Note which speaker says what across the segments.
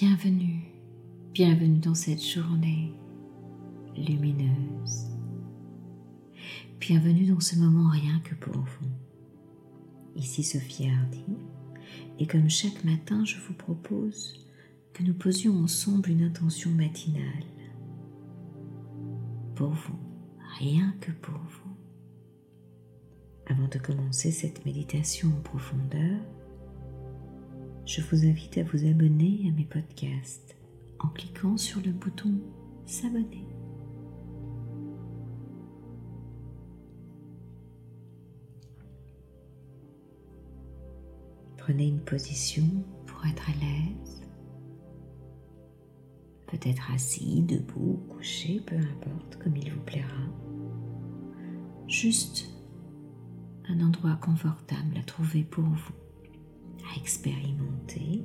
Speaker 1: Bienvenue, bienvenue dans cette journée lumineuse. Bienvenue dans ce moment rien que pour vous. Ici Sophie Hardy, et comme chaque matin, je vous propose que nous posions ensemble une intention matinale. Pour vous, rien que pour vous. Avant de commencer cette méditation en profondeur, je vous invite à vous abonner à mes podcasts en cliquant sur le bouton S'abonner. Prenez une position pour être à l'aise. Peut-être assis, debout, couché, peu importe, comme il vous plaira. Juste un endroit confortable à trouver pour vous expérimenter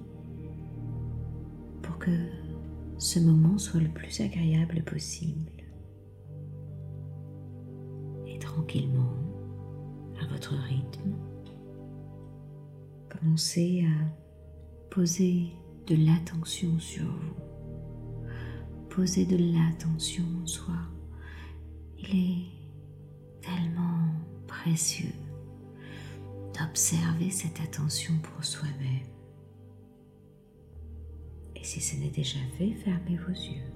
Speaker 1: pour que ce moment soit le plus agréable possible. Et tranquillement, à votre rythme, commencez à poser de l'attention sur vous. Posez de l'attention en soi. Il est tellement précieux d'observer cette attention pour soi-même. Et si ce n'est déjà fait, fermez vos yeux.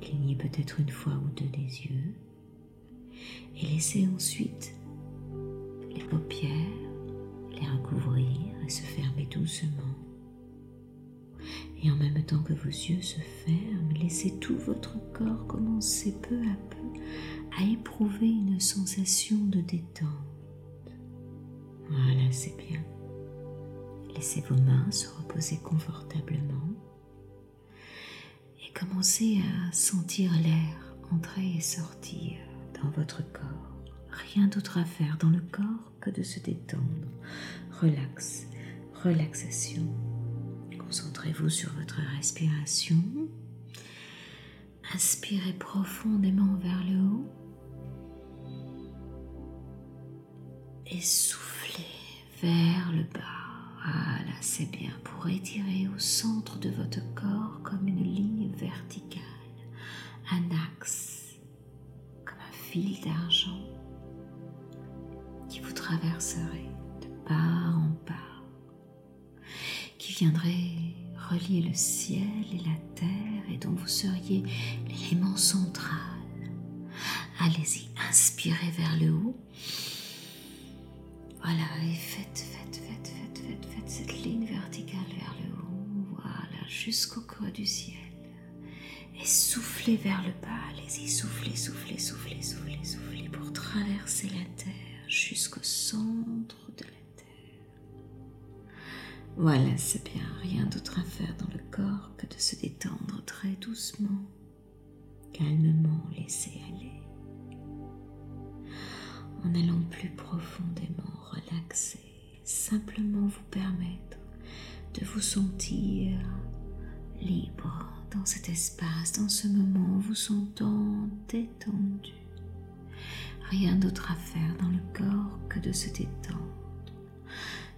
Speaker 1: Clignez peut-être une fois ou deux les yeux et laissez ensuite les paupières les recouvrir et se fermer doucement. Et en même temps que vos yeux se ferment, laissez tout votre corps commencer peu à peu à éprouver une sensation de détente. Voilà, c'est bien. Laissez vos mains se reposer confortablement et commencez à sentir l'air entrer et sortir dans votre corps. Rien d'autre à faire dans le corps que de se détendre. Relax, relaxation. Concentrez-vous sur votre respiration. Inspirez profondément vers le haut et soufflez vers le bas. Voilà, c'est bien pour étirer au centre de votre corps comme une ligne verticale, un axe, comme un fil d'argent qui vous traverserait de part en part, qui viendrait relier le ciel et la terre et dont vous seriez l'élément central. Allez-y, inspirez vers le haut voilà, et faites, faites, faites, faites, faites, faites cette ligne verticale vers le haut. Voilà, jusqu'au creux du ciel. Et soufflez vers le bas. Allez-y, soufflez, soufflez, soufflez, soufflez, soufflez pour traverser la terre jusqu'au centre de la terre. Voilà, c'est bien. Rien d'autre à faire dans le corps que de se détendre très doucement, calmement, laisser aller relaxer, simplement vous permettre de vous sentir libre dans cet espace, dans ce moment, vous sentant détendu. Rien d'autre à faire dans le corps que de se détendre,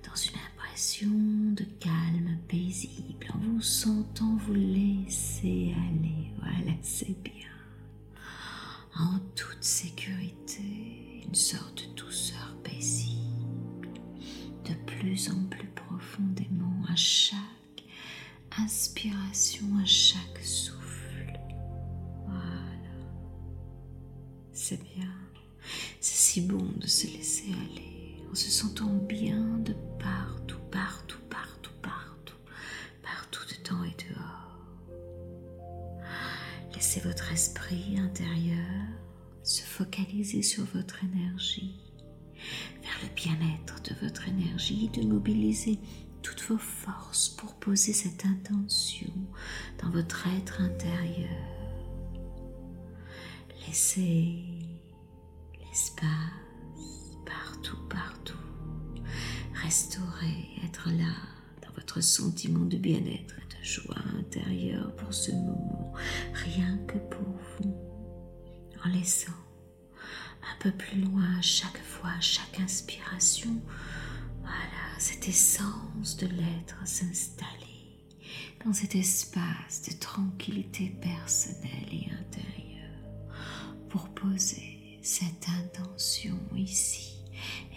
Speaker 1: dans une impression de calme paisible, en vous sentant vous laisser aller. Voilà, c'est bien. En toute sécurité une sorte de douceur paisible, plus en plus profondément à chaque inspiration, à chaque souffle. Voilà. C'est bien. C'est si bon de se laisser aller en se sentant bien de partout, partout, partout, partout, partout dedans et dehors. Laissez votre esprit intérieur se focaliser sur votre énergie, de mobiliser toutes vos forces pour poser cette intention dans votre être intérieur. Laissez l'espace partout, partout. Restaurer, être là dans votre sentiment de bien-être et de joie intérieure pour ce moment, rien que pour vous en laissant un peu plus loin chaque fois, chaque inspiration, voilà, cette essence de l'être s'installer dans cet espace de tranquillité personnelle et intérieure pour poser cette intention ici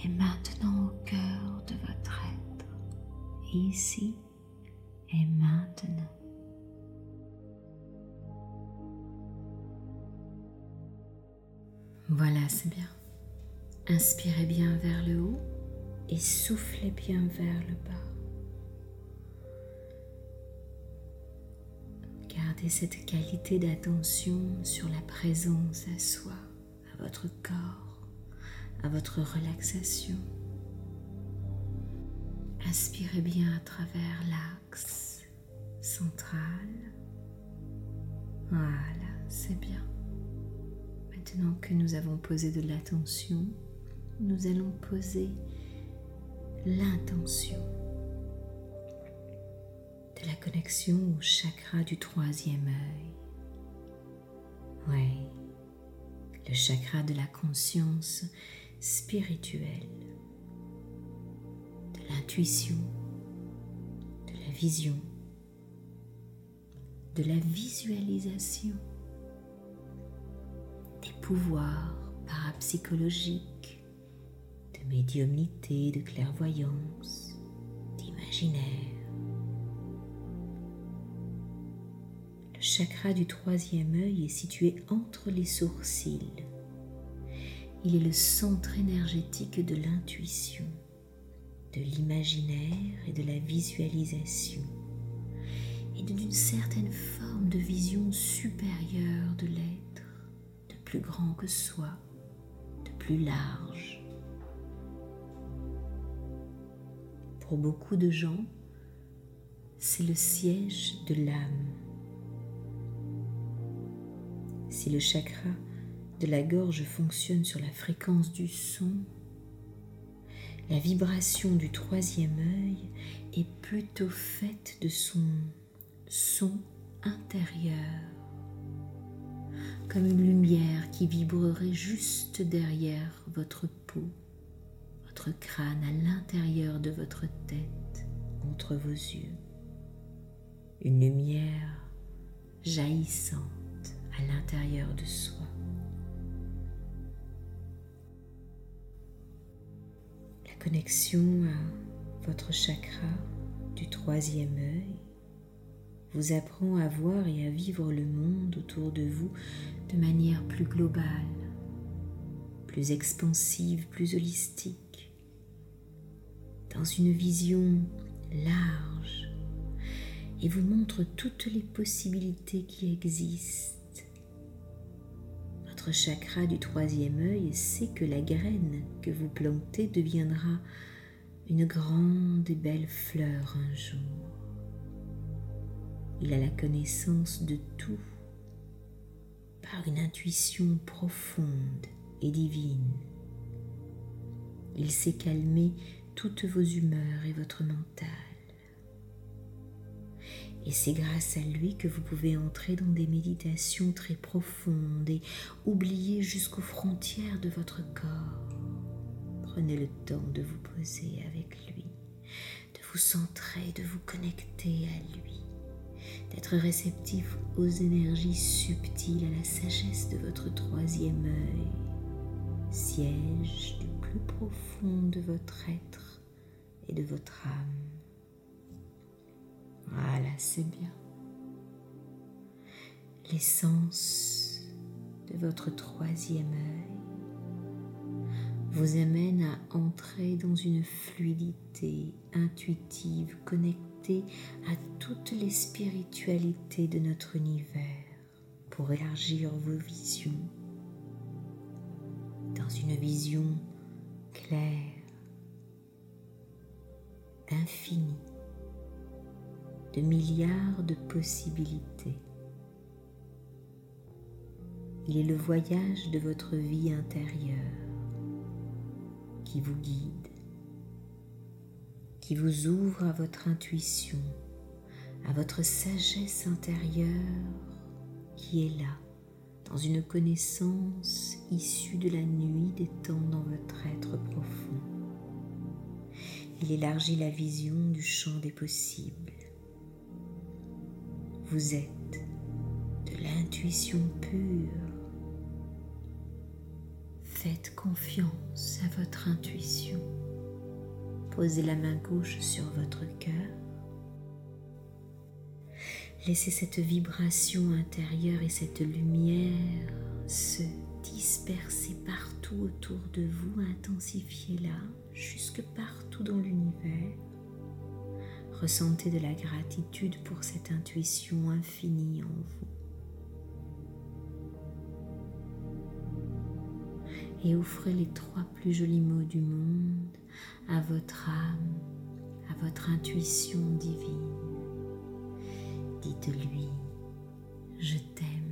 Speaker 1: et maintenant au cœur de votre être, ici et maintenant. Voilà, c'est bien. Inspirez bien vers le haut et soufflez bien vers le bas. Gardez cette qualité d'attention sur la présence à soi, à votre corps, à votre relaxation. Inspirez bien à travers l'axe central. Voilà, c'est bien. Maintenant que nous avons posé de l'attention, nous allons poser l'intention de la connexion au chakra du troisième œil. Oui, le chakra de la conscience spirituelle, de l'intuition, de la vision, de la visualisation, des pouvoirs parapsychologiques, de médiumnité, de clairvoyance, d'imaginaire. Le chakra du troisième œil est situé entre les sourcils. Il est le centre énergétique de l'intuition, de l'imaginaire et de la visualisation, et d'une certaine forme de vision supérieure de l'être, de plus grand que soi, de plus large. Pour beaucoup de gens, c'est le siège de l'âme. Si le chakra de la gorge fonctionne sur la fréquence du son, la vibration du troisième œil est plutôt faite de son son intérieur, comme une lumière qui vibrerait juste derrière votre peau, votre crâne à l'intérieur de votre tête, entre vos yeux. Une lumière jaillissante à l'intérieur de soi. La connexion à votre chakra du troisième œil vous apprend à voir et à vivre le monde autour de vous de manière plus globale, plus expansive, plus holistique, dans une vision large et vous montre toutes les possibilités qui existent. Votre chakra du troisième œil sait que la graine que vous plantez deviendra une grande et belle fleur un jour. Il a la connaissance de tout par une intuition profonde et divine. Il sait calmer toutes vos humeurs et votre mental. Et c'est grâce à lui que vous pouvez entrer dans des méditations très profondes et oublier jusqu'aux frontières de votre corps. Prenez le temps de vous poser avec lui, de vous centrer, de vous connecter à lui d'être réceptif aux énergies subtiles, à la sagesse de votre troisième œil, siège du plus profond de votre être et de votre âme. Voilà, c'est bien. L'essence de votre troisième œil vous amène à entrer dans une fluidité intuitive, connectée à toutes les spiritualités de notre univers pour élargir vos visions dans une vision claire, infinie, de milliards de possibilités. Il est le voyage de votre vie intérieure qui vous guide qui vous ouvre à votre intuition, à votre sagesse intérieure qui est là, dans une connaissance issue de la nuit des temps dans votre être. Il élargit la vision du champ des possibles. Vous êtes de l'intuition pure. Faites confiance à votre intuition. Posez la main gauche sur votre cœur. Laissez cette vibration intérieure et cette lumière se disperser partout autour de vous, intensifiez-la jusque partout dans l'univers. Ressentez de la gratitude pour cette intuition infinie en vous. Et offrez les trois plus jolis mots du monde à votre âme, à votre intuition divine. Dites-lui, je t'aime